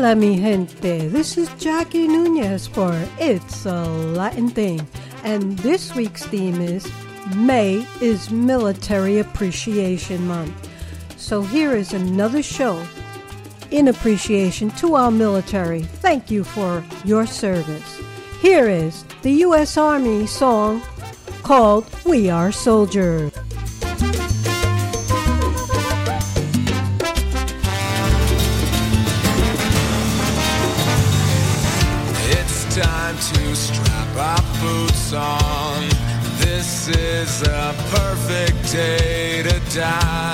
Hola, mi gente. This is Jackie Nunez for It's a Latin Thing. And this week's theme is May is Military Appreciation Month. So here is another show in appreciation to our military. Thank you for your service. Here is the U.S. Army song called We Are Soldiers. Day to die.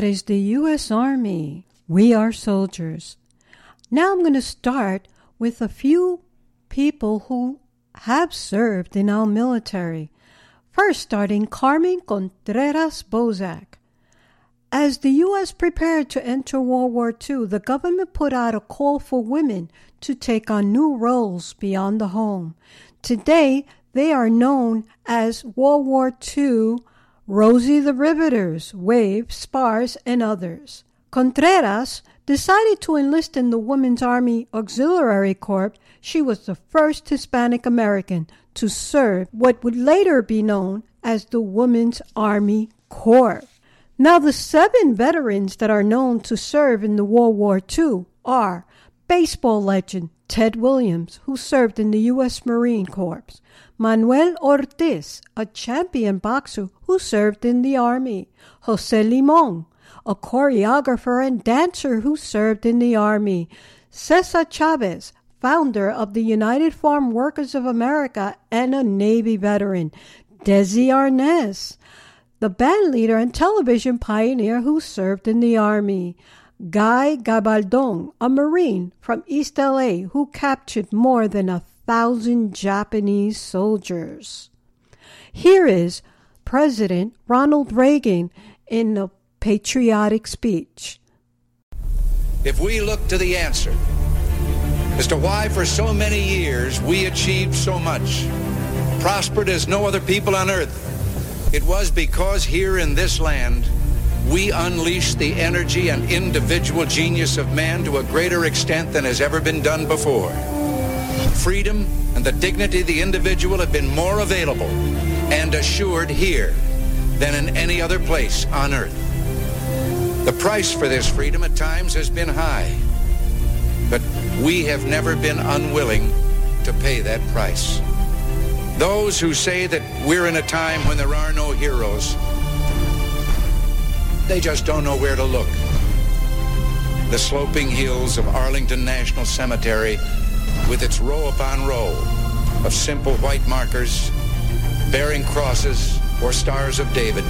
That is the U.S. Army. We are soldiers. Now I'm going to start with a few people who have served in our military. First, starting Carmen Contreras Bozak. As the U.S. prepared to enter World War II, the government put out a call for women to take on new roles beyond the home. Today, they are known as World War II Rosie the Riveters, Wave, Spars, and others. Contreras decided to enlist in the Women's Army Auxiliary Corps. She was the first Hispanic American to serve what would later be known as the Women's Army Corps. Now, the seven veterans that are known to serve in the World War II are baseball legend Ted Williams, who served in the U.S. Marine Corps, Manuel Ortiz, a champion boxer who served in the Army, Jose Limon, a choreographer and dancer who served in the Army, Cesar Chavez, founder of the United Farm Workers of America and a Navy veteran, Desi Arnaz, the band leader and television pioneer who served in the Army, Guy Gabaldon, a Marine from East LA who captured more than a thousand Japanese soldiers. Here is President Ronald Reagan in a patriotic speech. If we look to the answer as to why for so many years we achieved so much, prospered as no other people on earth, it was because here in this land we unleashed the energy and individual genius of man to a greater extent than has ever been done before. Freedom and the dignity of the individual have been more available and assured here than in any other place on earth. The price for this freedom at times has been high, but we have never been unwilling to pay that price. Those who say that we're in a time when there are no heroes, they just don't know where to look. The sloping hills of Arlington National Cemetery with its row upon row of simple white markers bearing crosses or stars of David,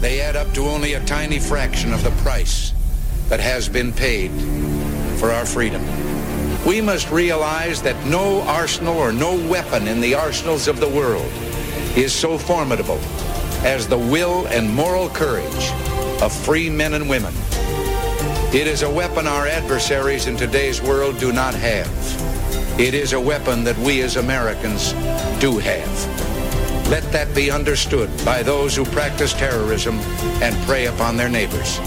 they add up to only a tiny fraction of the price that has been paid for our freedom. We must realize that no arsenal or no weapon in the arsenals of the world is so formidable as the will and moral courage of free men and women. It is a weapon our adversaries in today's world do not have. It is a weapon that we as Americans do have. Let that be understood by those who practice terrorism and prey upon their neighbors.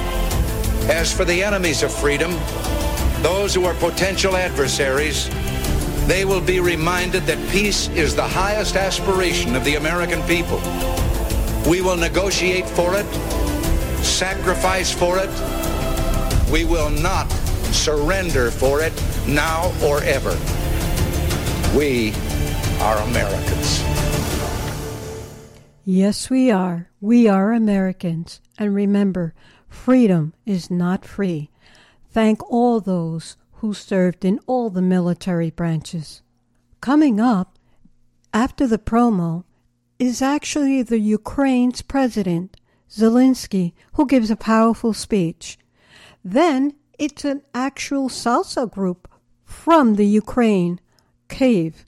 As for the enemies of freedom, those who are potential adversaries, they will be reminded that peace is the highest aspiration of the American people. We will negotiate for it, sacrifice for it. We will not surrender for it now or ever. We are Americans. Yes, we are. We are Americans. And remember, freedom is not free. Thank all those who served in all the military branches. Coming up, after the promo, is actually the Ukraine's president, Zelensky, who gives a powerful speech. Then it's an actual salsa group from the Ukraine, Kiev,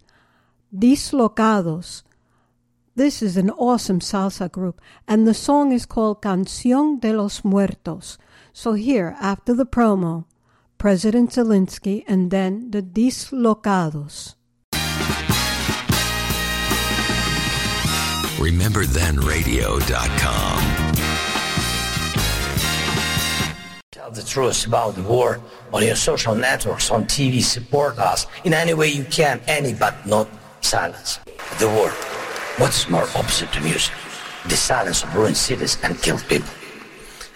Dislocados. This is an awesome salsa group, and the song is called Canción de los Muertos. So here, after the promo, President Zelensky and then the Dislocados. RememberThenRadio.com. the truth about the war on your social networks, on TV. Support us in any way you can, any but not silence. The war. What's more opposite to music? The silence of ruined cities and killed people.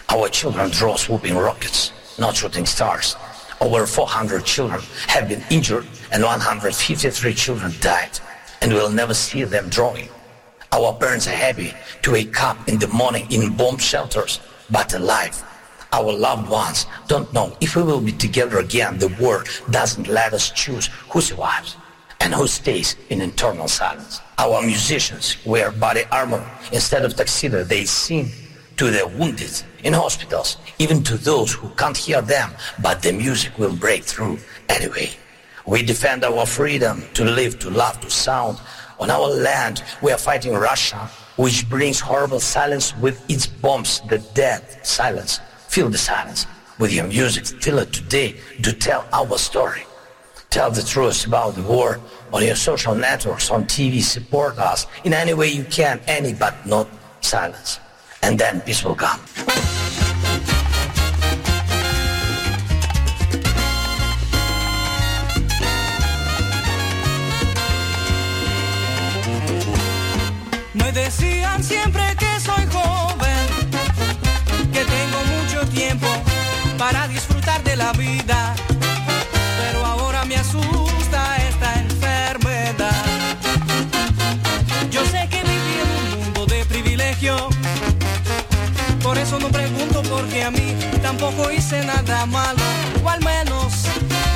Our children draw swooping rockets, not shooting stars. Over 400 children have been injured and 153 children died, and we'll never see them drawing. Our parents are happy to wake up in the morning in bomb shelters, but alive. Our loved ones don't know if we will be together again. The war doesn't let us choose who survives and who stays in eternal silence. Our musicians wear body armor instead of tuxedo. They sing to the wounded in hospitals, even to those who can't hear them, but the music will break through anyway. We defend our freedom to live, to love, to sound. On our land, we are fighting Russia, which brings horrible silence with its bombs, the dead silence. Feel the silence with your music still today to tell our story. Tell the truth about the war on your social networks, on TV. Support us in any way you can, any but not silence and then peace will come. Me decían siempre para disfrutar de la vida. Pero ahora me asusta esta enfermedad. Yo sé que viví en un mundo de privilegio. Por eso no pregunto por qué a mí tampoco hice nada malo. O al menos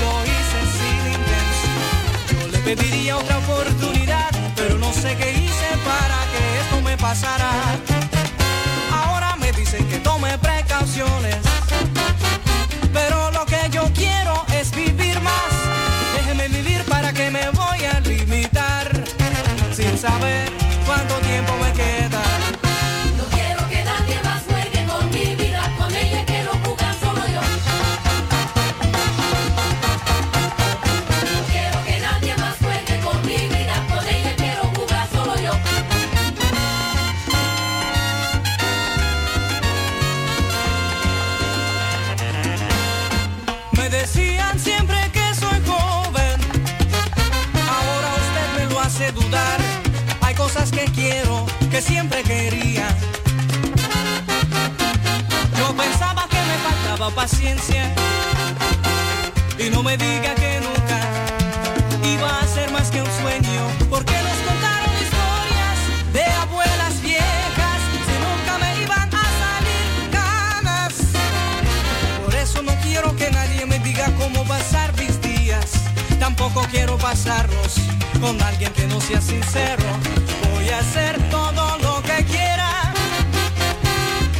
lo hice sin intención. Yo le pediría otra oportunidad, pero no sé qué hice para que esto me pasara. Ahora me dicen que tome precauciones saber cuánto tiempo cosas que quiero, que siempre quería. Yo pensaba que me faltaba paciencia y no me diga que nunca iba a ser más que un sueño, porque nos contaron historias de abuelas viejas si nunca me iban a salir ganas. Por eso no quiero que nadie me diga cómo pasar mis días. Tampoco quiero pasarlos con alguien que no sea sincero. Hacer todo lo que quiera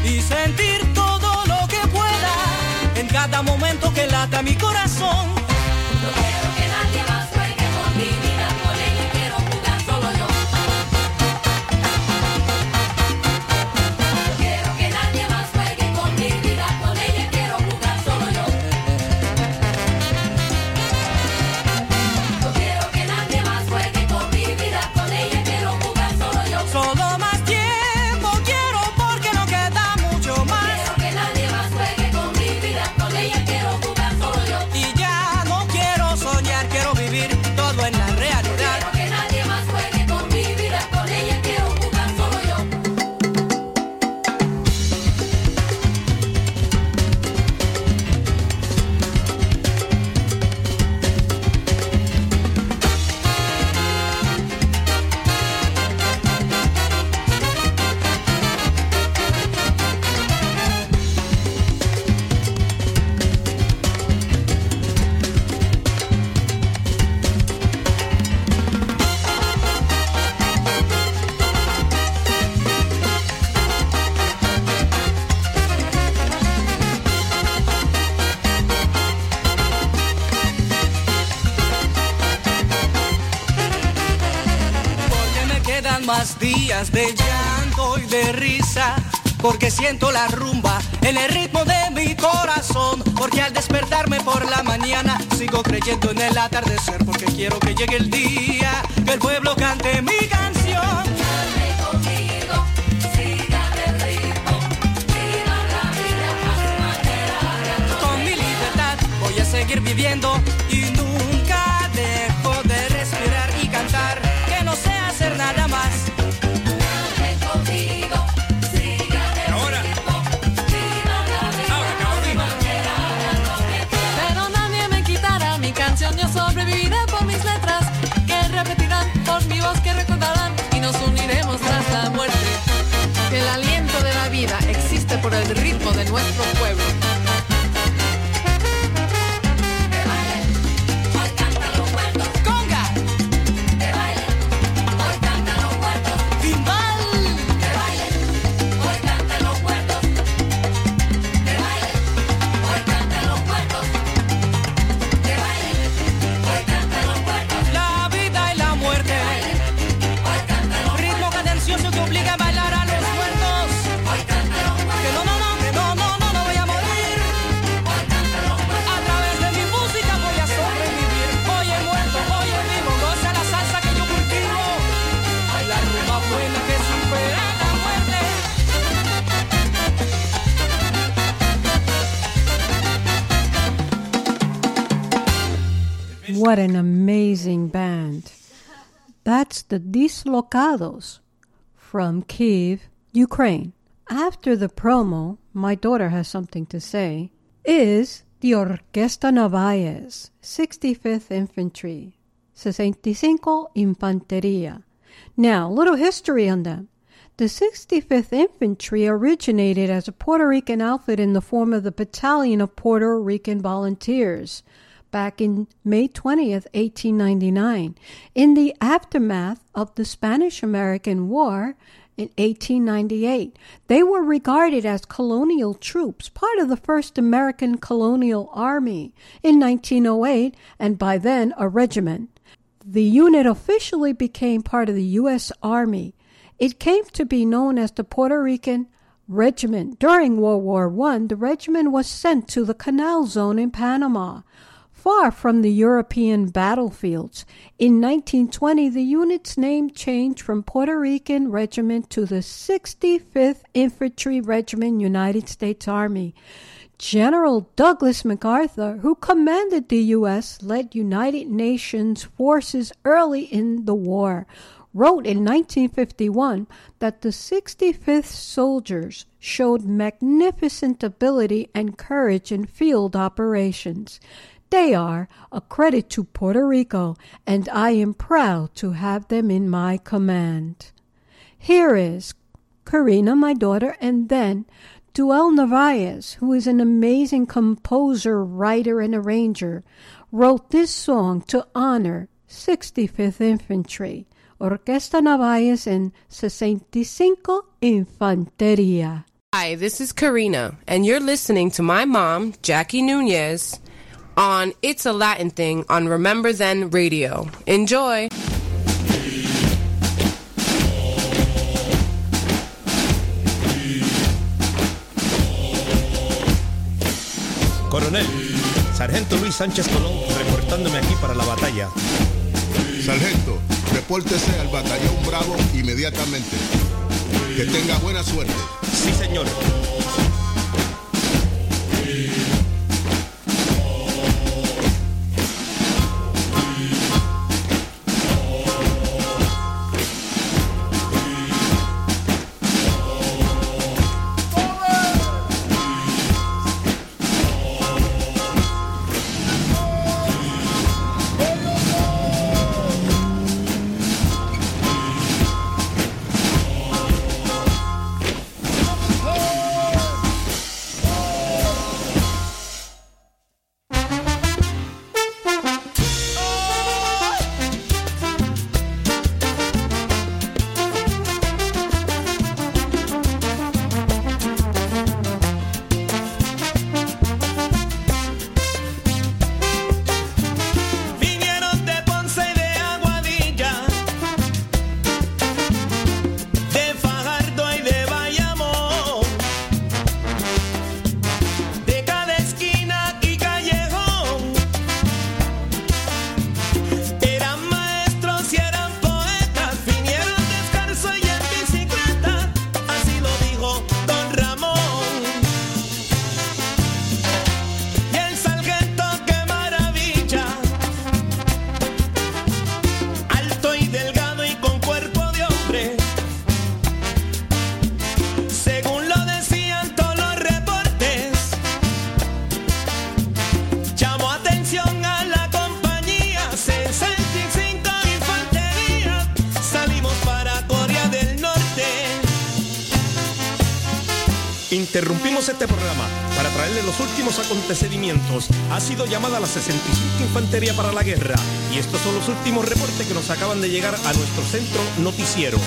y sentir todo lo que pueda en cada momento que lata mi corazón. Días de llanto y de risa. Porque siento la rumba en el ritmo de mi corazón. Porque al despertarme por la mañana sigo creyendo en el atardecer. Porque quiero que llegue el día que el pueblo cante mi canción. Dale conmigo, por el ritmo What an amazing band. That's the Dislocados from Kiev, Ukraine. After the promo, my daughter has something to say, is the Orquesta Narvaez, 65th Infantry, 65 Infanteria. Now, a little history on them. The 65th Infantry originated as a Puerto Rican outfit in the form of the Battalion of Puerto Rican Volunteers back in May 20th, 1899. In the aftermath of the Spanish American War in 1898, they were regarded as colonial troops, part of the first American colonial army in 1908, and by then a regiment. The unit officially became part of the U.S. Army. It came to be known as the Puerto Rican Regiment. During World War I, the regiment was sent to the Canal Zone in Panama, far from the European battlefields. In 1920, the unit's name changed from Puerto Rican Regiment to the 65th Infantry Regiment, United States Army. General Douglas MacArthur, who commanded the U.S., led United Nations forces early in the war, wrote in 1951 that the 65th soldiers showed magnificent ability and courage in field operations. They are a credit to Puerto Rico, and I am proud to have them in my command. Here is Karina, my daughter, and then Duel Narvaez, who is an amazing composer, writer, and arranger, wrote this song to honor 65th Infantry, Orquesta Narvaez en 65 Infanteria. Hi, this is Karina, and you're listening to my mom, Jackie Nunez, on It's a Latin Thing on Remember Then Radio. Enjoy! Coronel, Sargento Luis Sánchez Colón, reportándome aquí para la batalla. Sargento, repórtese al batallón Bravo inmediatamente. Que tenga buena suerte. Sí, señor. Traerle los últimos acontecimientos. Ha sido llamada la 65 Infantería para la Guerra y estos son los últimos reportes que nos acaban de llegar a nuestro centro noticiero.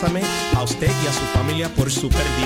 pásame a usted y a su familia por su perdición.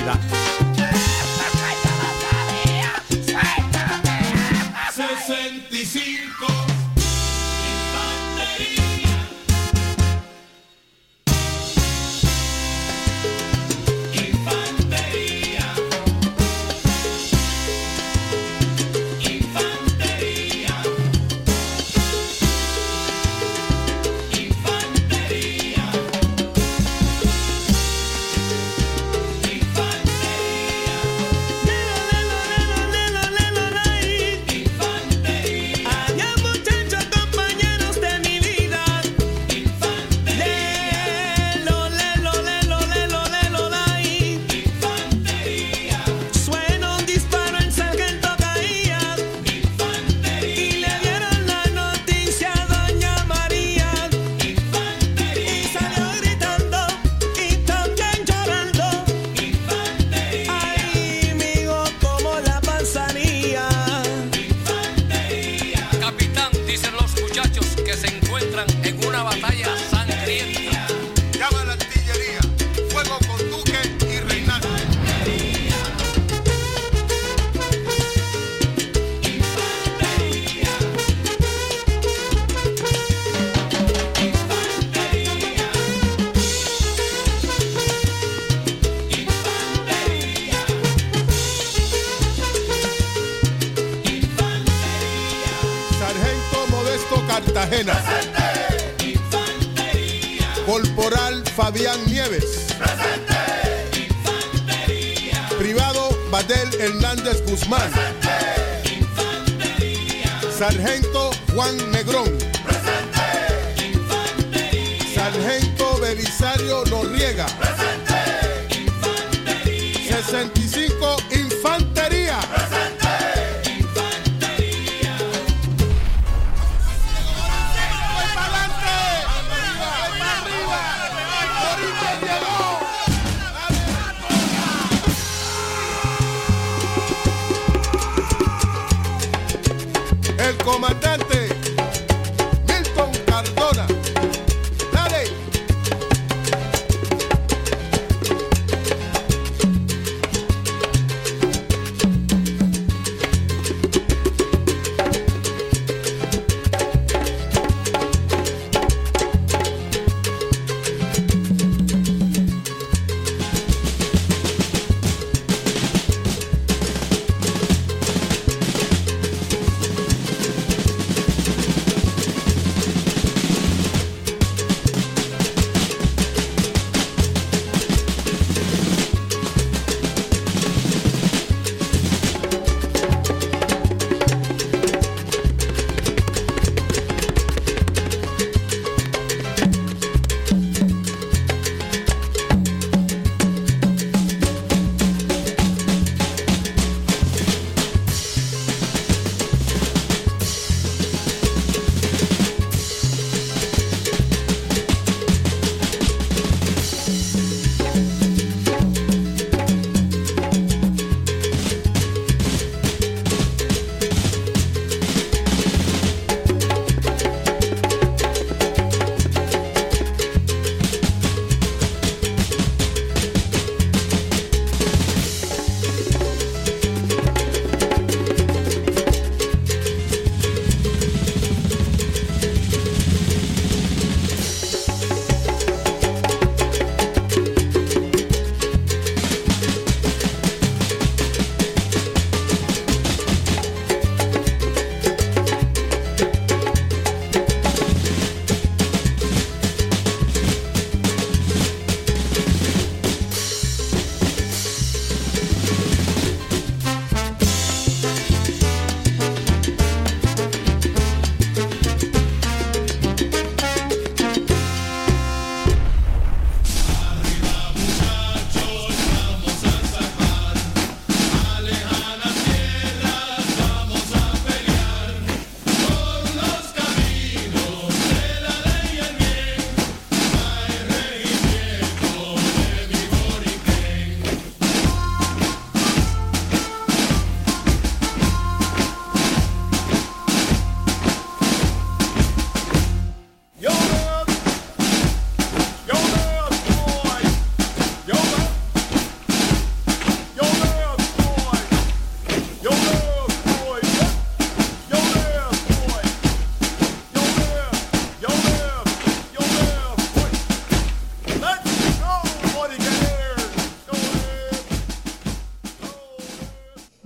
comandante.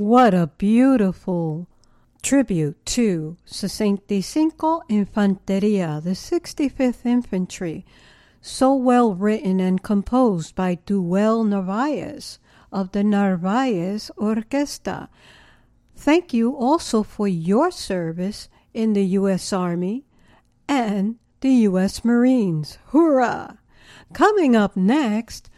What a beautiful tribute to 65 Infanteria, the 65th Infantry, so well written and composed by Duel Narvaez of the Narvaez Orquesta. Thank you also for your service in the U.S. Army and the U.S. Marines. Hoorah! Coming up next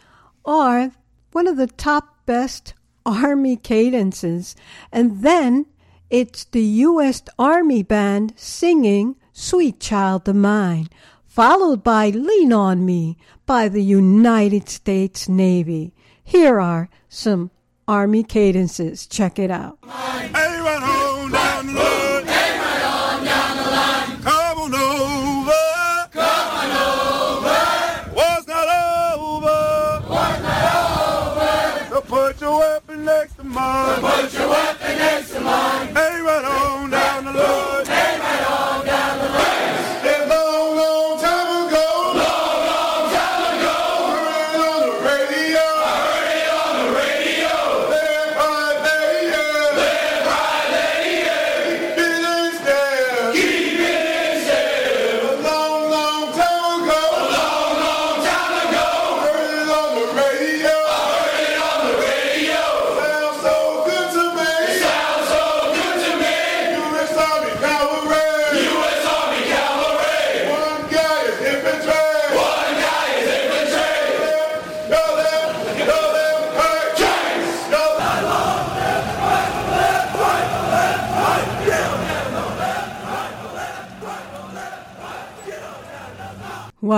are one of the top best Army cadences, and then it's the U.S. Army Band singing Sweet Child of Mine, followed by Lean on Me by the United States Navy. Here are some Army cadences. Check it out.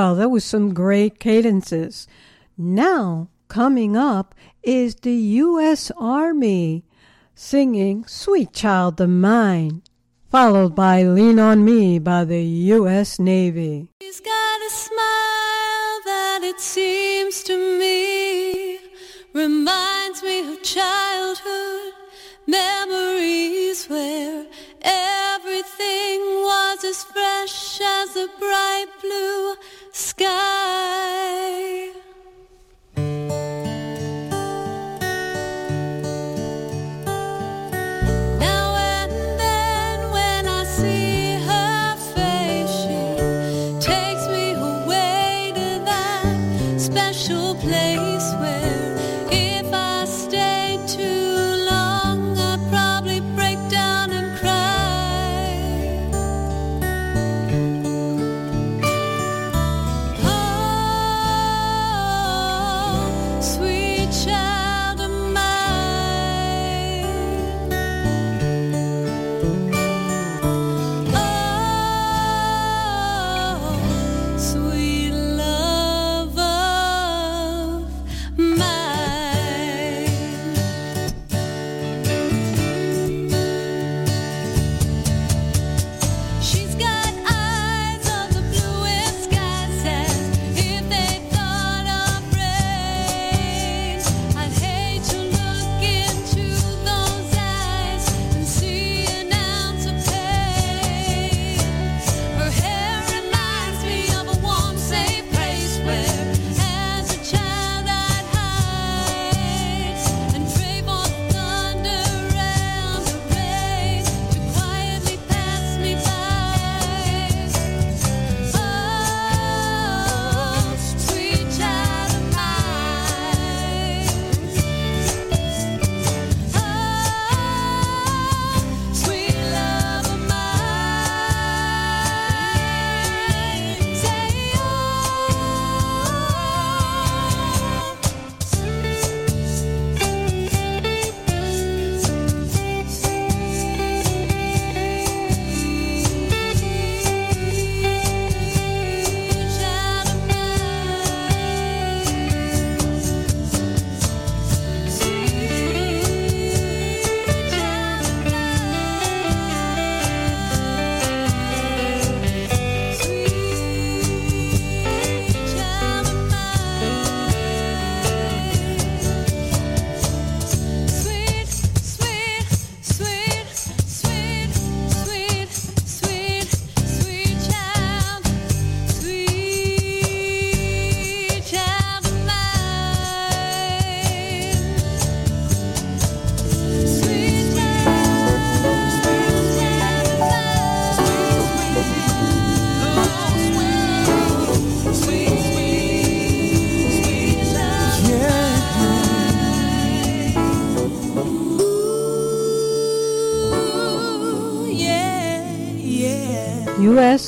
Wow, that was some great cadences. Now, coming up is the U.S. Army singing Sweet Child of Mine, followed by Lean on Me by the U.S. Navy. She's got a smile that it seems to me reminds me of childhood memories where everything was as fresh as a bright blue sky. Now and then when I see her face, she takes me away to that special place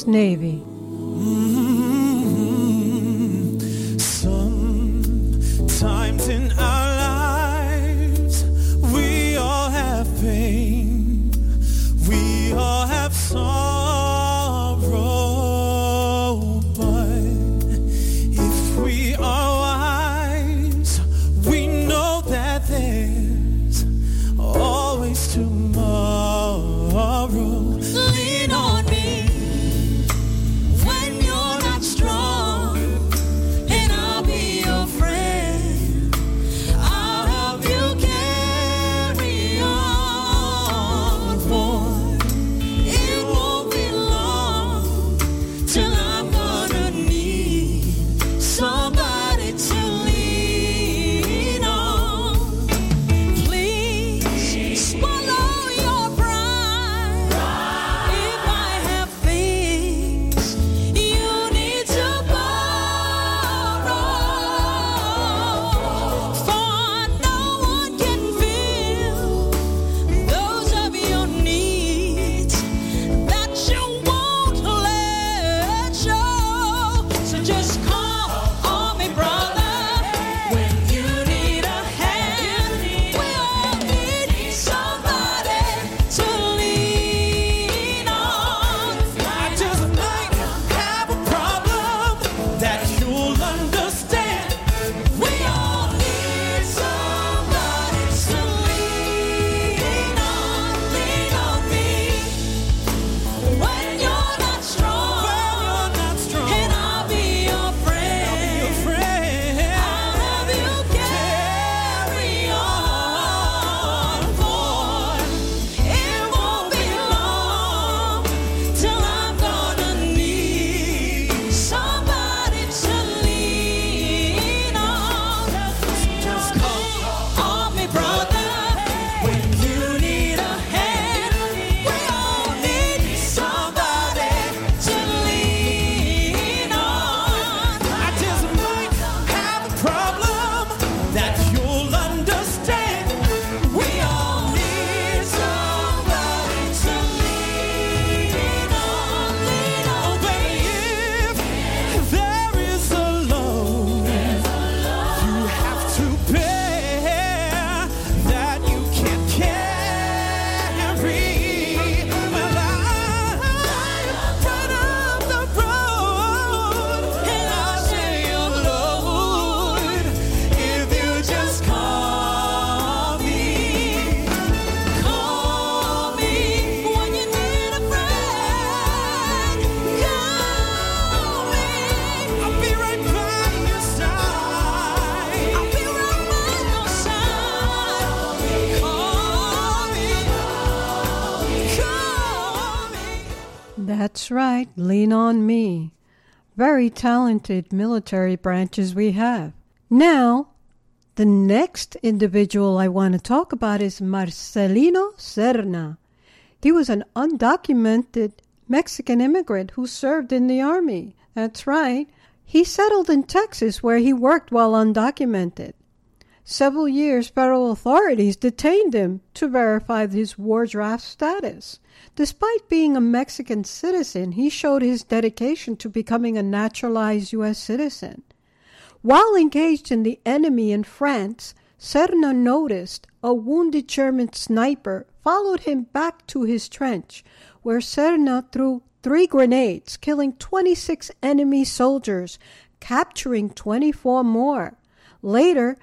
Navy. Right, lean on me. Very talented military branches we have. Now, the next individual I want to talk about is Marcelino Serna. He was an undocumented Mexican immigrant who served in the army. That's right. He settled in Texas where he worked while undocumented. Several years, federal authorities detained him to verify his war draft status. Despite being a Mexican citizen, he showed his dedication to becoming a naturalized U.S. citizen. While engaged in the enemy in France, Serna noticed a wounded German sniper followed him back to his trench, where Serna threw three grenades, killing 26 enemy soldiers, capturing 24 more. Later,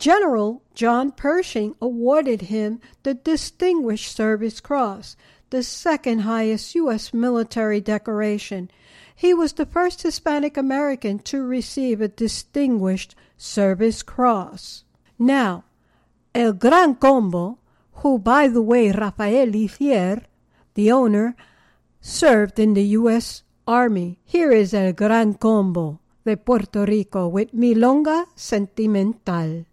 General John Pershing awarded him the Distinguished Service Cross, the second highest U.S. military decoration. He was the first Hispanic American to receive a Distinguished Service Cross. Now, El Gran Combo, who, by the way, Rafael Ithier, the owner, served in the U.S. Army. Here is El Gran Combo de Puerto Rico with Milonga Sentimental.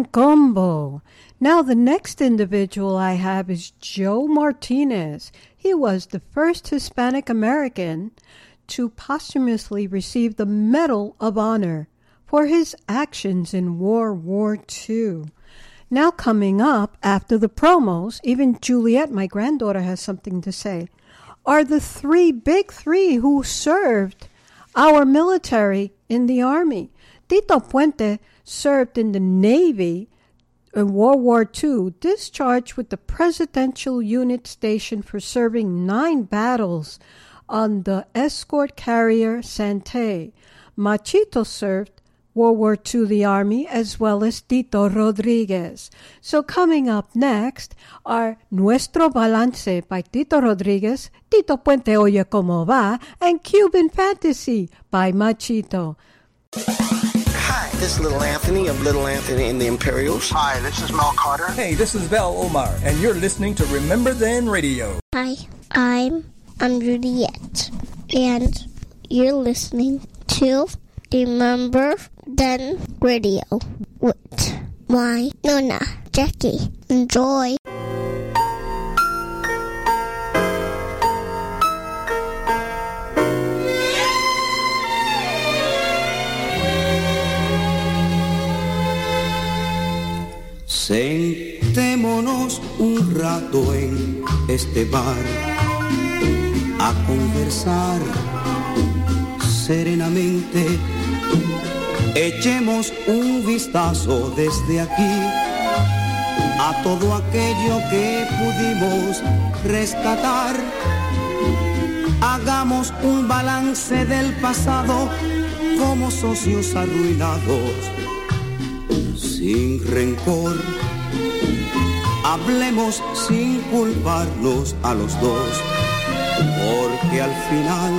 The Combo. Now, the next individual I have is Joe Martinez. He was the first Hispanic American to posthumously receive the Medal of Honor for his actions in World War II. Now, coming up after the promos, even Juliet, my granddaughter, has something to say, are the three big three who served our military in the Army. Tito Puente served in the Navy in World War II, discharged with the Presidential Unit Citation for serving nine battles on the escort carrier Santee. Machito served World War II, the Army, as well as Tito Rodriguez. So, coming up next are Nuestro Balance by Tito Rodriguez, Tito Puente Oye Como Va, and Cuban Fantasy by Machito. Hi, this is Little Anthony of Little Anthony and the Imperials. Hi, this is Mel Carter. Hey, this is Val Omar, and you're listening to Remember Then Radio. Hi, I'm Andrew Diet, and you're listening to Remember Then Radio with my Nona, Jackie. Enjoy. Sentémonos un rato en este bar a conversar serenamente. Echemos un vistazo desde aquí a todo aquello que pudimos rescatar. Hagamos un balance del pasado como socios arruinados sin rencor. Hablemos sin culparnos a los dos, porque al final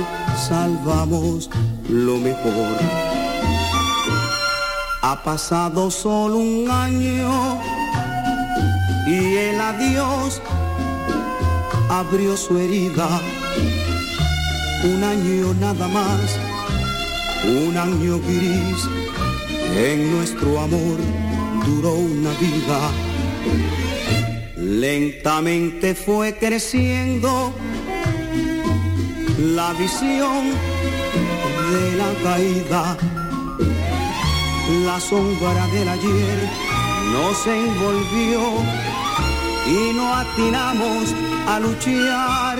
salvamos lo mejor. Ha pasado solo un año y el adiós abrió su herida. Un año nada más, un año gris en nuestro amor duró una vida. Lentamente fue creciendo la visión de la caída. La sombra del ayer nos envolvió y no atinamos a luchar.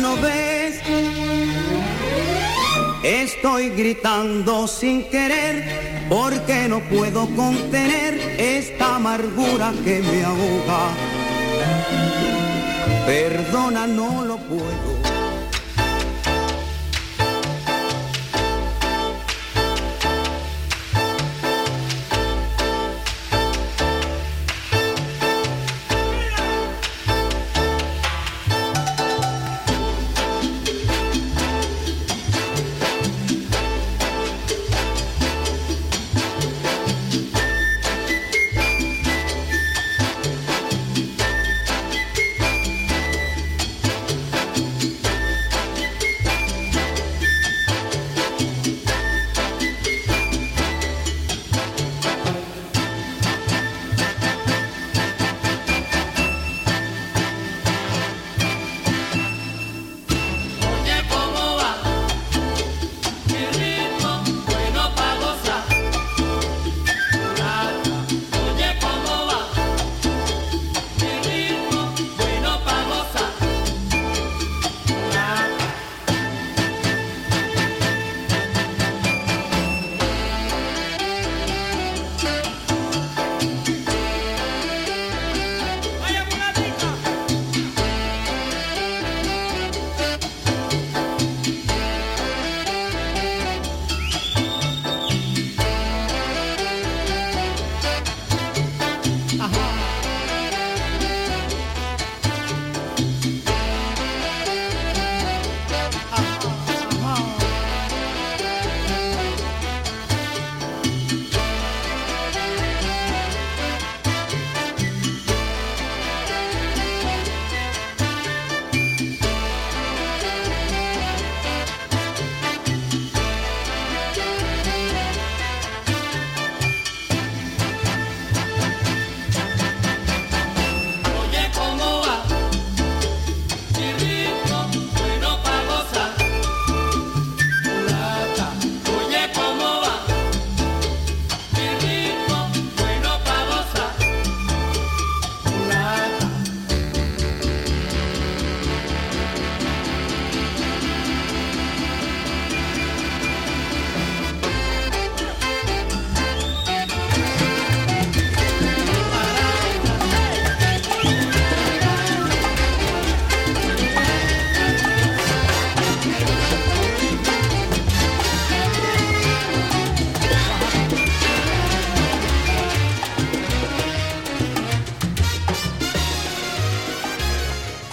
¿No ves? Estoy gritando sin querer porque no puedo contener esta amargura que me ahoga. Perdona, no lo puedo.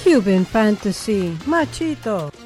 Cuban Fantasy. Machito.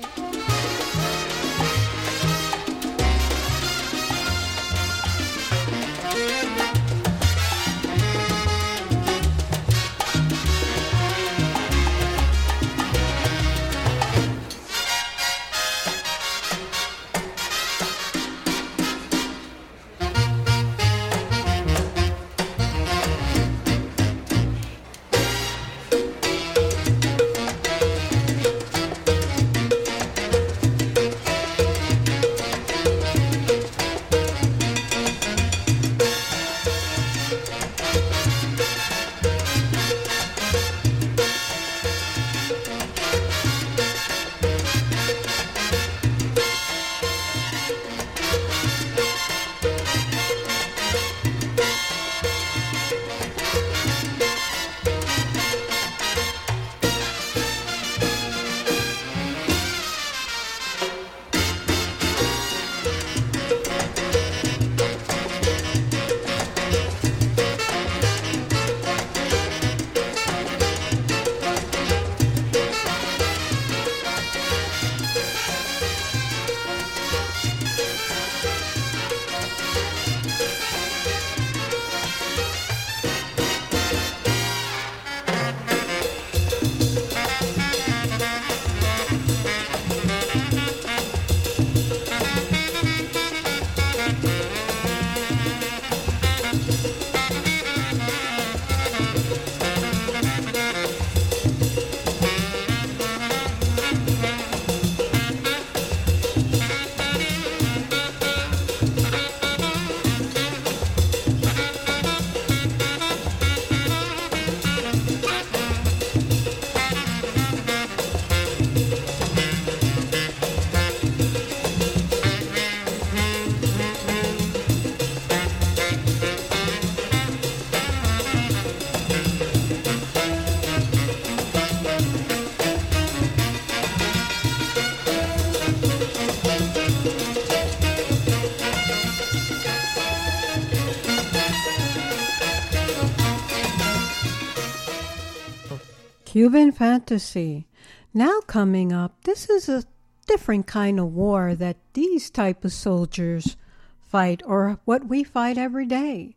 Cuban Fantasy. Now coming up, this is a different kind of war that these type of soldiers fight or what we fight every day.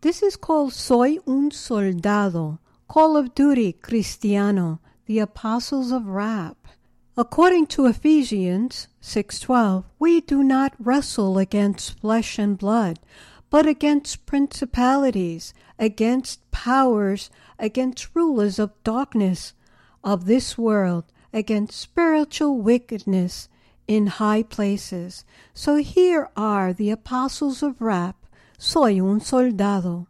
This is called Soy un Soldado, Call of Duty Cristiano, the Apostles of Rap. According to Ephesians 6:12, we do not wrestle against flesh and blood, but against principalities, against powers, against rulers of darkness of this world, against spiritual wickedness in high places. So here are the apostles of rap. Soy un soldado.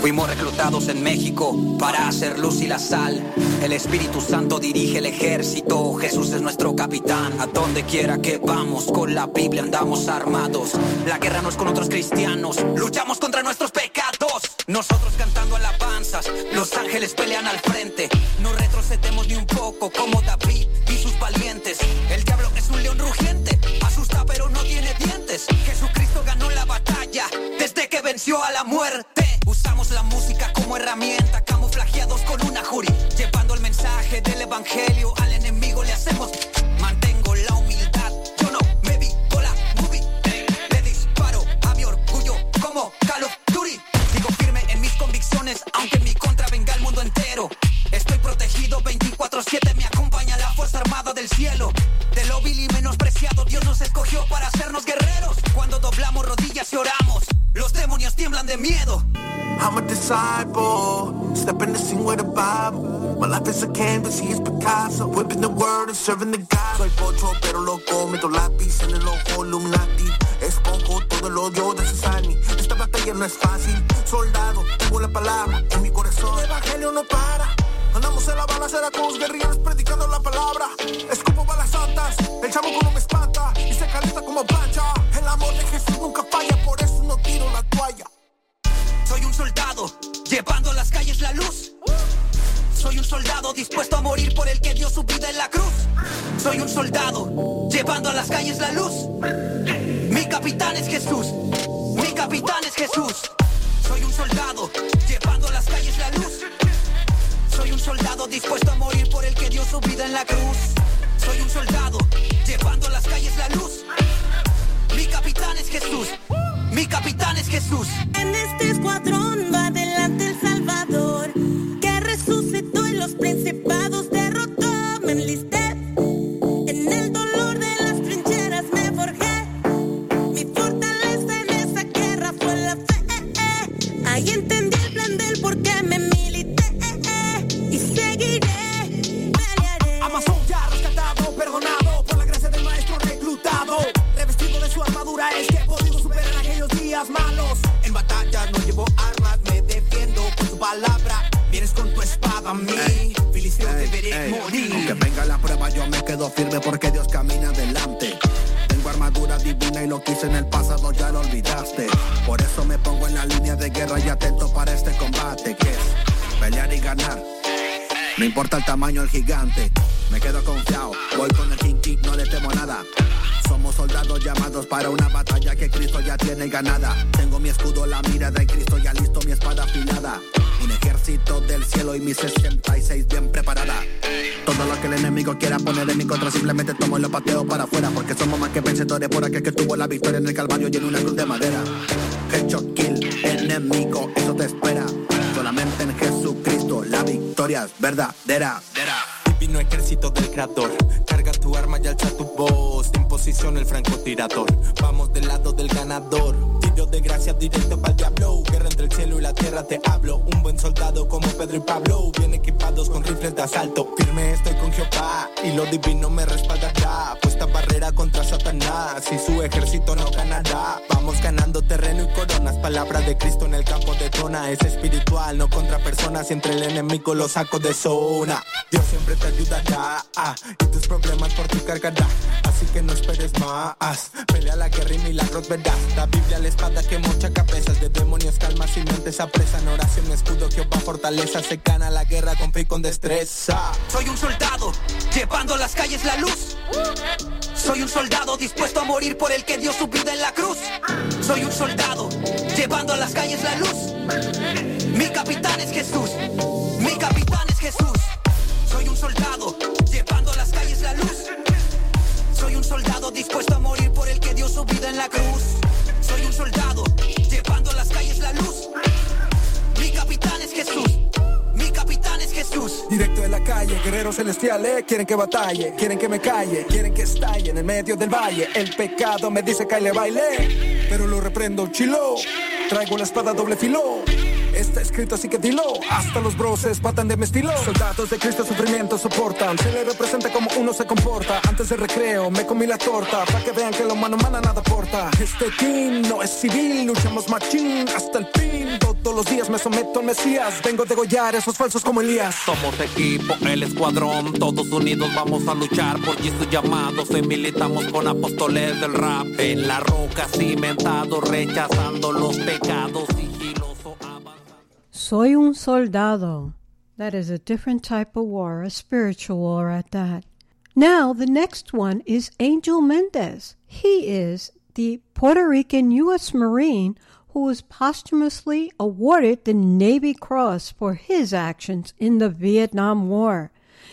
Fuimos reclutados en México para hacer luz y la sal. El Espíritu Santo dirige el ejército, Jesús es nuestro capitán. A donde quiera que vamos, con la Biblia andamos armados. La guerra no es con otros cristianos, luchamos contra nuestros pecados. Nosotros cantando alabanzas, los ángeles pelean al frente. No retrocedemos ni un poco como David firme porque Dios camina adelante. Tengo armadura divina y lo que hice en el pasado ya lo olvidaste. Por eso me pongo en la línea de guerra y atento para este combate que es pelear y ganar. No importa el tamaño del gigante, me quedo confiado. Voy con el King King, no le temo nada. Somos soldados llamados para una batalla que Cristo ya tiene ganada. Tengo mi escudo, la mirada en Cristo, ya listo mi espada afilada. Un ejército del cielo y mi 66 bien preparada. Todo lo que el enemigo quiera poner en mi contra, simplemente tomo y lo pateo para afuera. Porque somos más que vencedores por aquel que tuvo la victoria en el Calvario y en una cruz de madera. Hecho kill, enemigo, eso te espera. Solamente en Jesucristo la victoria es verdadera. Divino ejército del creador, carga tu arma y alza tu voz. En posición el francotirador, vamos del lado del ganador. Tiro de gracia directo para el diablo. Guerra entre el cielo y la tierra te hablo. Un buen soldado como Pedro y Pablo, bien equipados con rifles de asalto. Firme estoy con Jehová y lo divino me respaldará. Puesta barrera contra Satanás y su ejército no ganará. Vamos ganando terreno y coronas. Palabra de Cristo en el campo de trona. Es espiritual, no contra personas. Y entre el enemigo lo saco de zona. Dios siempre te ayudará ah, y tus problemas por ti cargará. Así que no esperes más. Pelea la guerra y milagros verás. La Biblia, la que mocha cabezas de demonios, calmas y mentes apresan. Oración, escudo, Jehová, fortaleza. Se gana la guerra con fe y con destreza. Soy un soldado llevando a las calles la luz. Soy un soldado dispuesto a morir por el que dio su vida en la cruz. Soy un soldado llevando a las calles la luz. Mi capitán es Jesús. Mi capitán es Jesús. Soy un soldado llevando a las calles la luz. Soy un soldado dispuesto a morir por el que dio su vida en la cruz. Soy un soldado llevando a las calles la luz. Mi capitán es Jesús. Mi capitán es Jesús. Directo de la calle, guerreros celestiales quieren que batalle, quieren que me calle, quieren que estalle en el medio del valle. El pecado me dice que le baile, pero lo reprendo, chilo. Traigo la espada doble filo. Está escrito así que dilo, hasta los bros se espatan de mi estilo. Soldados de Cristo sufrimiento soportan, se le representa como uno se comporta. Antes del recreo me comí la torta, para que vean que lo mano a mano nada aporta. Este team no es civil, luchamos machín hasta el fin. Todos los días me someto al Mesías, vengo a degollar esos falsos como Elías. Somos equipo, el escuadrón, todos unidos vamos a luchar por Jesús llamados y militamos con apóstoles del rap. En la roca cimentado, rechazando los pecados. Soy un soldado. That is a different type of war, a spiritual war at that. Now, the next one is Angel Mendez. He is the Puerto Rican U.S. Marine who was posthumously awarded the Navy Cross for his actions in the Vietnam War.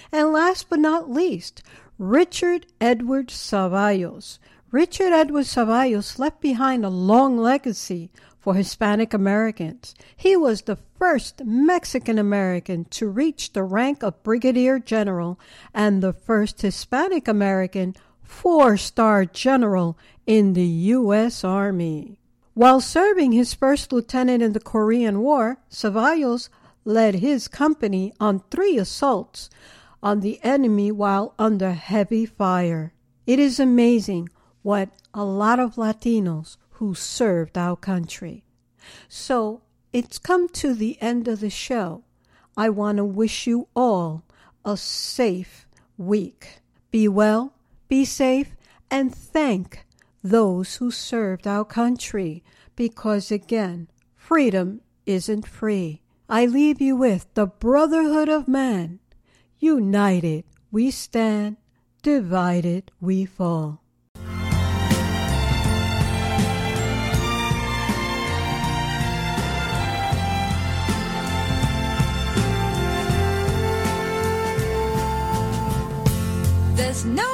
And last but not least, Richard Edward Cavazos. Richard Edward Cavazos left behind a long legacy for Hispanic Americans. He was the first Mexican American to reach the rank of Brigadier General and the first Hispanic American four star general in the U.S. Army. While serving his first lieutenant in the Korean War, Cavazos led his company on three assaults on the enemy while under heavy fire. It is amazing what a lot of Latinos who served our country. So it's come to the end of the show. I want to wish you all a safe week. Be well, be safe, and thank those who served our country because, again, freedom isn't free. I leave you with the brotherhood of man. United we stand, divided we fall. there's no